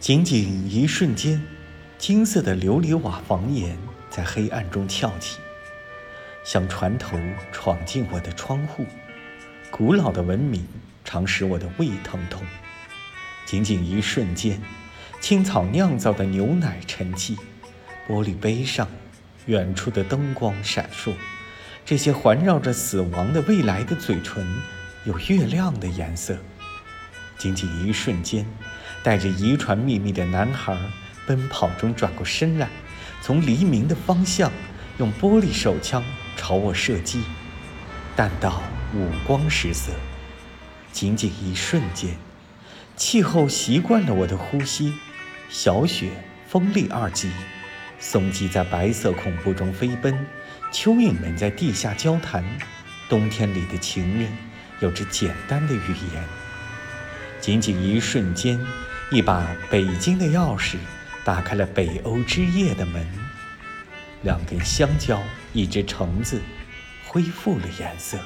仅仅一瞬间，金色的琉璃瓦房檐在黑暗中翘起，像船头闯进我的窗户。古老的文明常使我的胃疼痛。仅仅一瞬间，青草酿造的牛奶沉寂，玻璃杯上，远处的灯光闪烁。这些环绕着死亡的未来的嘴唇，有月亮的颜色。仅仅一瞬间。带着遗传秘密的男孩，奔跑中转过身来，从黎明的方向，用玻璃手枪朝我射击，弹道五光十色。仅仅一瞬间，气候习惯了我的呼吸，小雪、风力二级，松鸡在白色恐怖中飞奔，蚯蚓们在地下交谈，冬天里的情人有着简单的语言。仅仅一瞬间。一把北京的钥匙打开了北欧之夜的门，两根香蕉，一只橙子，恢复了颜色。